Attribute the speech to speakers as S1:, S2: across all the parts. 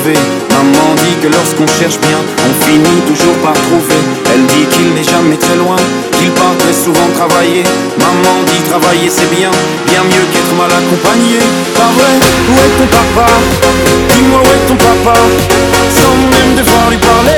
S1: Maman dit que lorsqu'on cherche bien, on finit toujours par trouver. Elle dit qu'il n'est jamais très loin, qu'il part très souvent travailler. Maman dit travailler c'est bien, bien mieux qu'être mal accompagné. Pas vrai, où est ton papa? Dis-moi où est ton papa? Sans même devoir lui parler,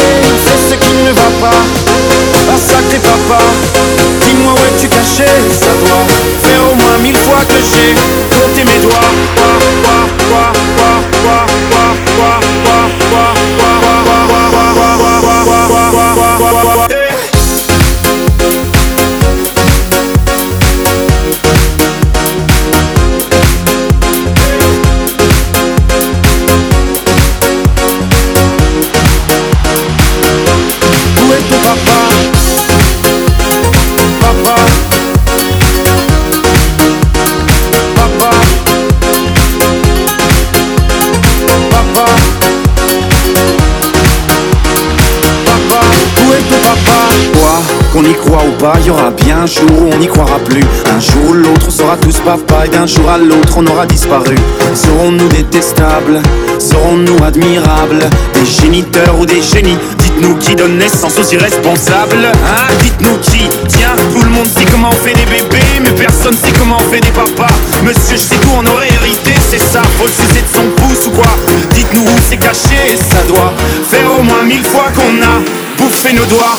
S1: Qu'on y croit ou pas, y aura bien un jour où on n'y croira plus. Un jour ou l'autre on sera tous papa et d'un jour à l'autre on aura disparu. Serons-nous détestables? Serons-nous admirables? Des géniteurs ou des génies? Dites-nous qui donne naissance aux irresponsables Hein? Dites-nous qui Tiens, tout le monde sait comment on fait des bébés Mais personne sait comment on fait des papas. Monsieur, je sais tout, on aurait hérité C'est ça, faut le sucer de son pouce ou quoi? Dites-nous où c'est caché Ça doit faire au moins mille fois qu'on a bouffé nos doigts